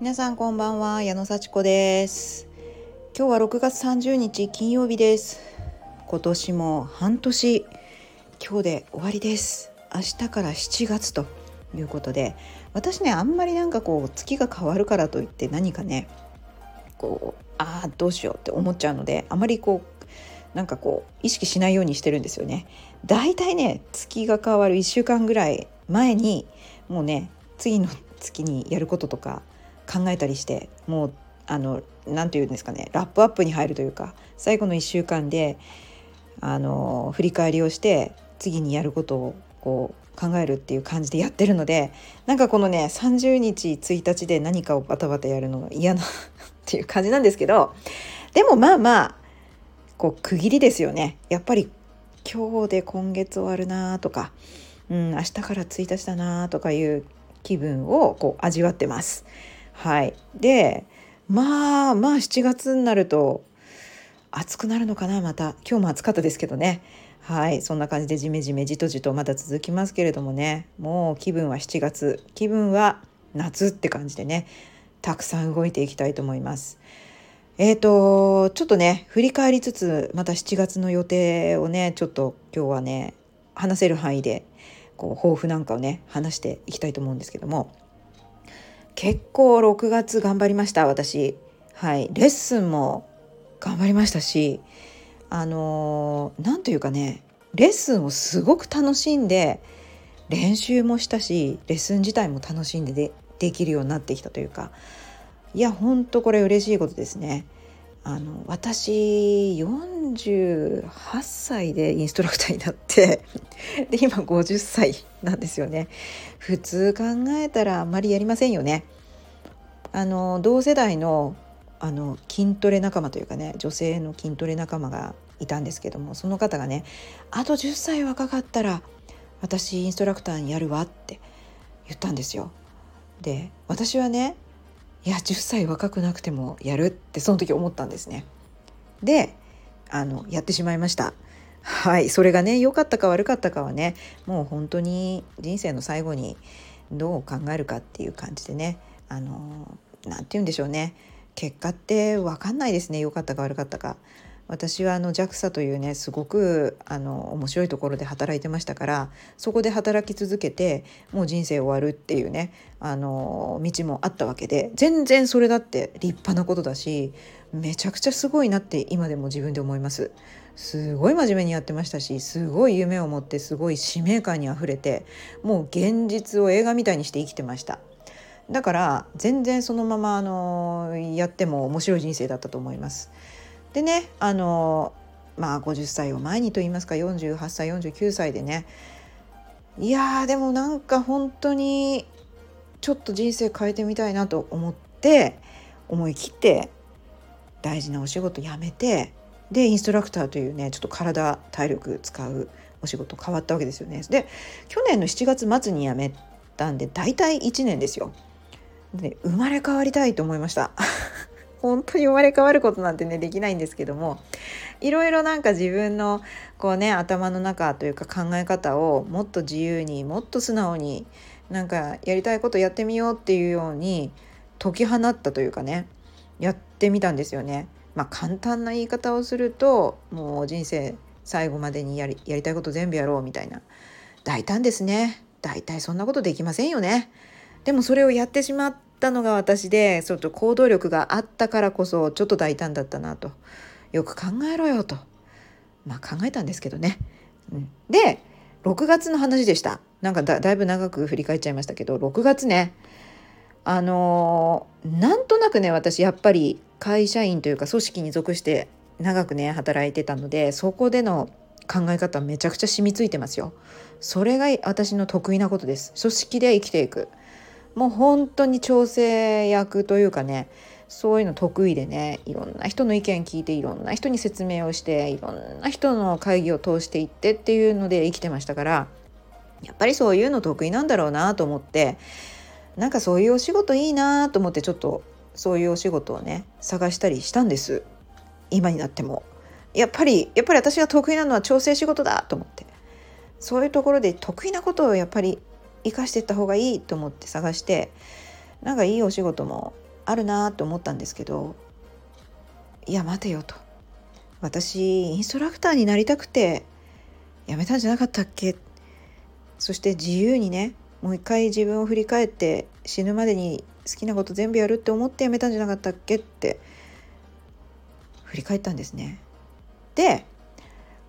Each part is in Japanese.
皆さんこんばんは矢野幸子です。今日は6月30日金曜日です。今年も半年今日で終わりです。明日から7月ということで私ねあんまりなんかこう月が変わるからといって何かねこうああどうしようって思っちゃうのであまりこうなんかこう意識しないようにしてるんですよね。だいたいね月が変わる1週間ぐらい前にもうね次の月にやることとか考えたりしてもう何て言うんですかねラップアップに入るというか最後の1週間であの振り返りをして次にやることをこう考えるっていう感じでやってるのでなんかこのね30日1日で何かをバタバタやるのが嫌な っていう感じなんですけどでもまあまあこう区切りですよねやっぱり今日で今月終わるなとか、うん、明日から1日だなとかいう気分をこう味わってます。はい、でまあまあ7月になると暑くなるのかなまた。今日も暑かったですけどね。はい。そんな感じでジメジメじとじとまだ続きますけれどもね。もう気分は7月。気分は夏って感じでね。たくさん動いていきたいと思います。えーとちょっとね振り返りつつまた7月の予定をねちょっと今日はね話せる範囲でこう抱負なんかをね話していきたいと思うんですけども。結構6月頑張りました私。はい。レッスンも頑張りましたしあの何というかねレッスンをすごく楽しんで練習もしたしレッスン自体も楽しんででできるようになってきたというか。いやほんとこれ嬉しいことですね。あの私48歳でインストラクターになってで今50歳なんですよね普通考えたらあんまりやりませんよねあの同世代のあの筋トレ仲間というかね女性の筋トレ仲間がいたんですけどもその方がねあと10歳若かったら私インストラクターにやるわって言ったんですよ。で私はねいや10歳若くなくてもやるってその時思ったんですね。であのやってしまいました。はいそれがね良かったか悪かったかはねもう本当に人生の最後にどう考えるかっていう感じでねあの何て言うんでしょうね結果って分かんないですね良かったか悪かったか。私はあの JAXA というねすごくあの面白いところで働いてましたからそこで働き続けてもう人生終わるっていうねあの道もあったわけで全然それだって立派なことだしめちゃくちゃすごいなって今でも自分で思います。すごい真面目にやってましたしすごい夢を持ってすごい使命感にあふれてもう現実を映画みたいにして生きてましただから全然そのままあのやっても面白い人生だったと思いますでねあのまあ50歳を前にと言いますか48歳49歳でねいやでもなんか本当にちょっと人生変えてみたいなと思って思い切って大事なお仕事辞めてでインストラクターというねちょっと体体力使うお仕事変わったわけですよね。で去年の7月末に辞めたんで大体1年ですよ。で生まれ変わりたいと思いました。本当に生まれ変わることなんてねできないんですけどもいろいろなんか自分のこうね頭の中というか考え方をもっと自由にもっと素直になんかやりたいことやってみようっていうように解き放ったというかねやってみたんですよね。まあ簡単な言い方をするともう人生最後までにやりやりたいこと全部やろうみたいな大胆ですね大体そんなことできませんよね。でもそれをやってしまったのが私でちょっと行動力があったからこそちょっと大胆だったなとよく考えろよとまあ考えたんですけどね。うん、で6月の話でしたなんかだいぶ長く振り返っちゃいましたけど6月ねあのー、なんとなくね私やっぱり会社員というか組織に属して長くね働いてたのでそこでの考え方めちゃくちゃ染みついてますよ。それが私の得意なことです。組織で生きていく。もう本当に調整役というかねそういうの得意でねいろんな人の意見聞いていろんな人に説明をしていろんな人の会議を通していってっていうので生きてましたからやっぱりそういうの得意なんだろうなと思ってなんかそういうお仕事いいなと思ってちょっとそういうお仕事をね探したりしたんです今になっても。やっぱりやっぱり私が得意なのは調整仕事だと思ってそういうところで得意なことをやっぱり生かしていった方がいいと思って探してなんかいいお仕事もあるなと思ったんですけどいや待てよと私インストラクターになりたくて辞めたんじゃなかったっけ？そして自由にねもう一回自分を振り返って死ぬまでに好きなこと全部やるって思って辞めたんじゃなかったっけって振り返ったんですね。で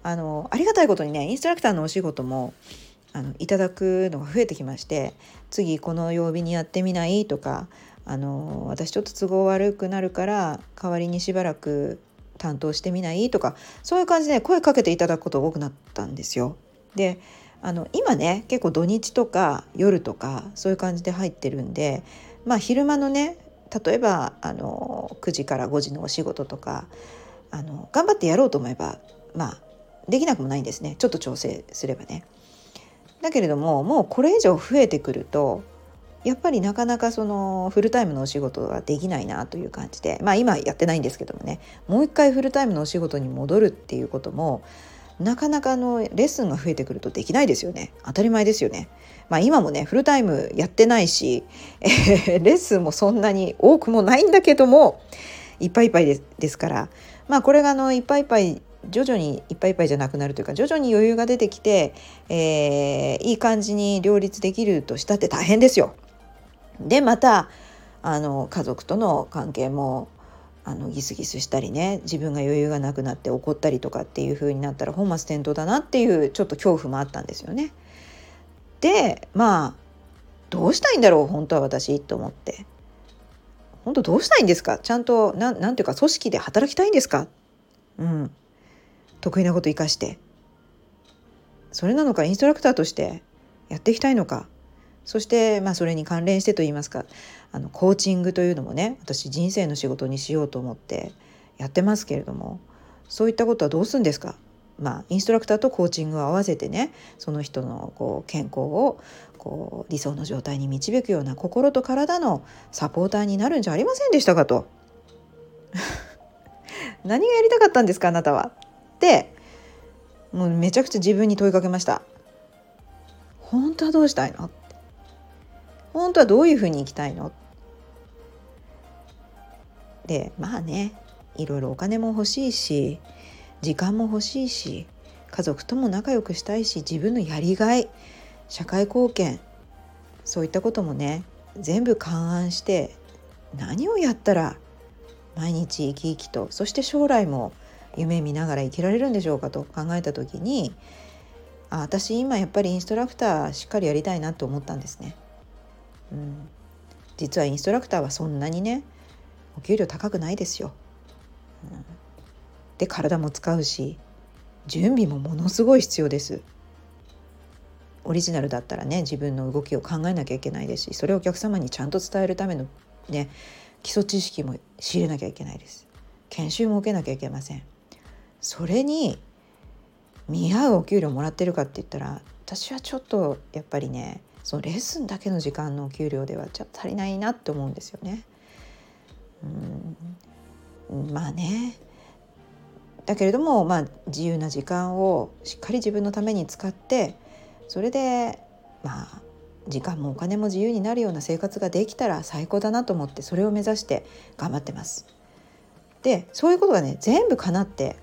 あのありがたいことにねインストラクターのお仕事もあのいただくのが増えてきまして次この曜日にやってみないとかあの私ちょっと都合悪くなるから代わりにしばらく担当してみないとかそういう感じで声かけていただくことが多くなったんですよ。であの今ね結構土日とか夜とかそういう感じで入ってるんでまあ昼間のね例えばあの9時から5時のお仕事とかあの頑張ってやろうと思えばまあできなくもないんですねちょっと調整すればね。だけれどももうこれ以上増えてくるとやっぱりなかなかそのフルタイムのお仕事ができないなという感じでまあ今やってないんですけどもねもう一回フルタイムのお仕事に戻るっていうこともなかなかのレッスンが増えてくるとできないですよね当たり前ですよね。まあ、今もねフルタイムやってないし、えー、レッスンもそんなに多くもないんだけどもいっぱいいっぱいですですからまあこれがあのいっぱいいっぱい徐々にいっぱいいっぱいじゃなくなるというか徐々に余裕が出てきて、えー、いい感じに両立できるとしたって大変ですよ。でまたあの家族との関係もあのギスギスしたりね自分が余裕がなくなって怒ったりとかっていう風になったら本末転倒だなっていうちょっと恐怖もあったんですよね。でまあどうしたいんだろう本当は私と思って本当どうしたいんですか？ちゃんとなんなんていうか組織で働きたいんですか？うん得意なこと生かして。それなのかインストラクターとしてやっていきたいのか。そしてまあそれに関連してといいますかあのコーチングというのもね私人生の仕事にしようと思ってやってますけれどもそういったことはどうするんですか。まあ、インストラクターとコーチングを合わせてねその人のこう健康をこう理想の状態に導くような心と体のサポーターになるんじゃありませんでしたかと。何がやりたかったんですかあなたは。ってもうめちゃくちゃ自分に問いかけました。本当はどうしたいの？本当はどういうふうに生きたいの？でまあねいろいろお金も欲しいし時間も欲しいし家族とも仲良くしたいし自分のやりがい社会貢献そういったこともね全部勘案して何をやったら毎日生き生きとそして将来も夢見ながら生きられるんでしょうかと考えた時にあ私今やっぱりインストラクターしっかりやりたいなと思ったんですね。うん、実はインストラクターはそんなにねお給料高くないですよ。うん、で体も使うし準備もものすごい必要です。オリジナルだったらね自分の動きを考えなきゃいけないですしそれをお客様にちゃんと伝えるためのね基礎知識も仕入れなきゃいけないです研修も受けなきゃいけませんそれに見合うお給料もらってるかって言ったら私はちょっとやっぱりねそのレッスンだけの時間のお給料ではちょっと足りないなって思うんですよね。うんまあねだけれども、まあ、自由な時間をしっかり自分のために使ってそれでまあ時間もお金も自由になるような生活ができたら最高だなと思ってそれを目指して頑張ってます。でそういうことがね全部叶って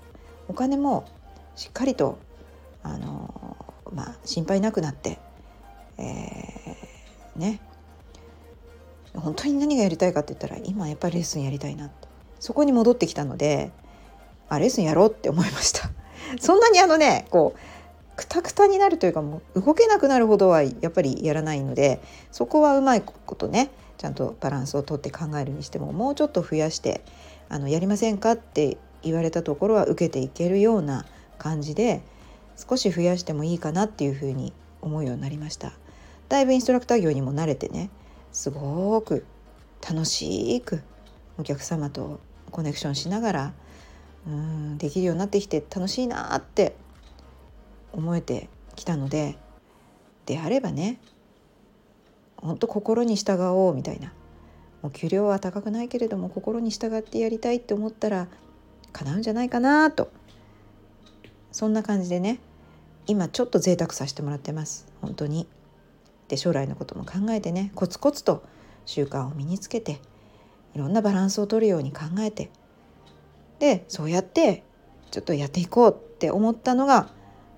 お金もしっかりとあのまあ心配なくなって、えー、ね。本当に何がやりたいかって言ったら今やっぱりレッスンやりたいなってそこに戻ってきたのであレッスンやろうって思いました。そんなにあのねこうくたくたになるというかもう動けなくなるほどはやっぱりやらないのでそこはうまいことねちゃんとバランスをとって考えるにしてももうちょっと増やしてあのやりませんかって言われたところは受けていけるような感じで少し増やしてもいいかなっていうふうに思うようになりました。だいぶインストラクター業にも慣れてねすごく楽しくお客様とコネクションしながらうんできるようになってきて楽しいなって思えてきたのでであればね本当心に従おうみたいな。お給料は高くないけれども心に従ってやりたいって思ったら叶うんじゃないかなと。そんな感じでね今ちょっと贅沢させてもらってます。本当に。で将来のことも考えてねコツコツと習慣を身につけていろんなバランスを取るように考えてでそうやってちょっとやっていこうって思ったのが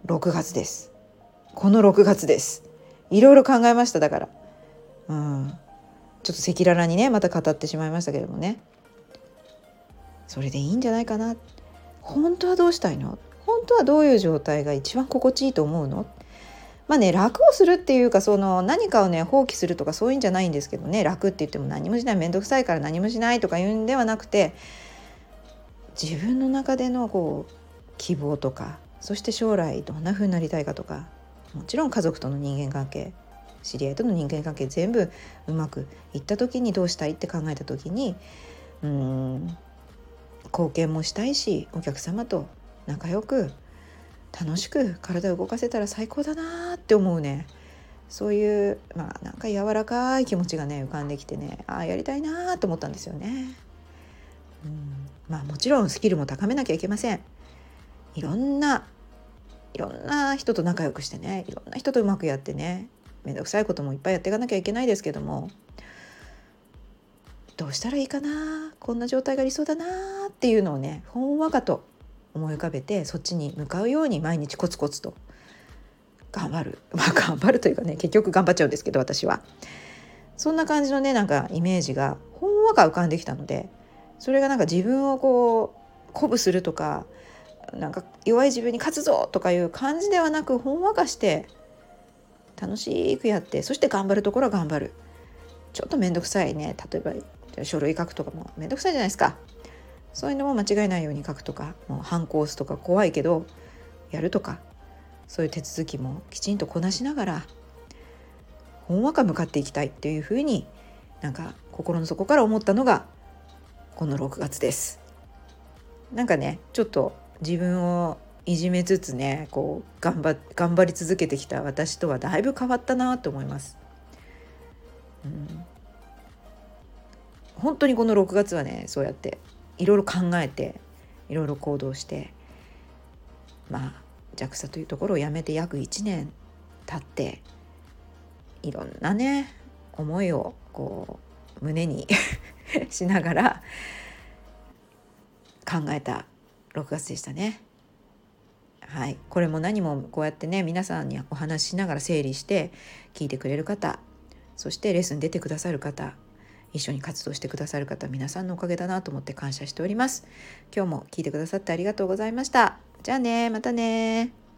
6月です。この6月です。いろいろ考えましただから。うん。ちょっと赤裸々にねまた語ってしまいましたけどもね。それでいいんじゃないかな。本当はどうしたいの？本当はどういう状態が一番心地いいと思うの？まあね楽をするっていうかその何かをね放棄するとかそういうんじゃないんですけどね。楽って言っても何もしない面倒くさいから何もしないとか言うんではなくて自分の中でのこう希望とかそして将来どんな風になりたいかとかもちろん家族との人間関係知り合いとの人間関係全部うまくいった時にどうしたいって考えた時にうん貢献もしたいしお客様と仲良く楽しく体を動かせたら最高だなって思うねそういうまあなんか柔らかい気持ちがね浮かんできてねああやりたいなと思ったんですよね。うんまあもちろんスキルも高めなきゃいけません。いろんないろんな人と仲良くしてねいろんな人とうまくやってね面倒くさいこともいっぱいやっていかなきゃいけないですけどもどうしたらいいかな？こんな状態が理想だなっていうのをねほんわかと思い浮かべてそっちに向かうように毎日コツコツと頑張る。まあ頑張るというかね結局頑張っちゃうんですけど私は。そんな感じのねなんかイメージがほんわか浮かんできたのでそれがなんか自分をこう鼓舞するとかなんか弱い自分に勝つぞとかいう感じではなくほんわかして楽しくやってそして頑張るところは頑張る。ちょっと面倒くさいね。例えば書類書くとかもめんどくさいじゃないですかそういうのも間違えないように書くとかもう反抗すとか怖いけどやる。とかそういう手続きもきちんとこなしながらほんわか向かっていきたいっていうふうになんか心の底から思ったのがこの6月です。なんかねちょっと自分をいじめつつねこう頑張頑張り続けてきた私とはだいぶ変わったなと思います。うん本当にこの6月はねそうやっていろいろ考えていろいろ行動してまあ JAXA というところを辞めて約1年経っていろんなね思いをこう胸に しながら考えた6月でしたね。はい、これも何もこうやってね皆さんにお話ししながら整理して聞いてくれる方そしてレッスン出てくださる方一緒に活動してくださる方皆さんのおかげだなと思って感謝しております。今日も聞いてくださってありがとうございました。じゃあねまたね。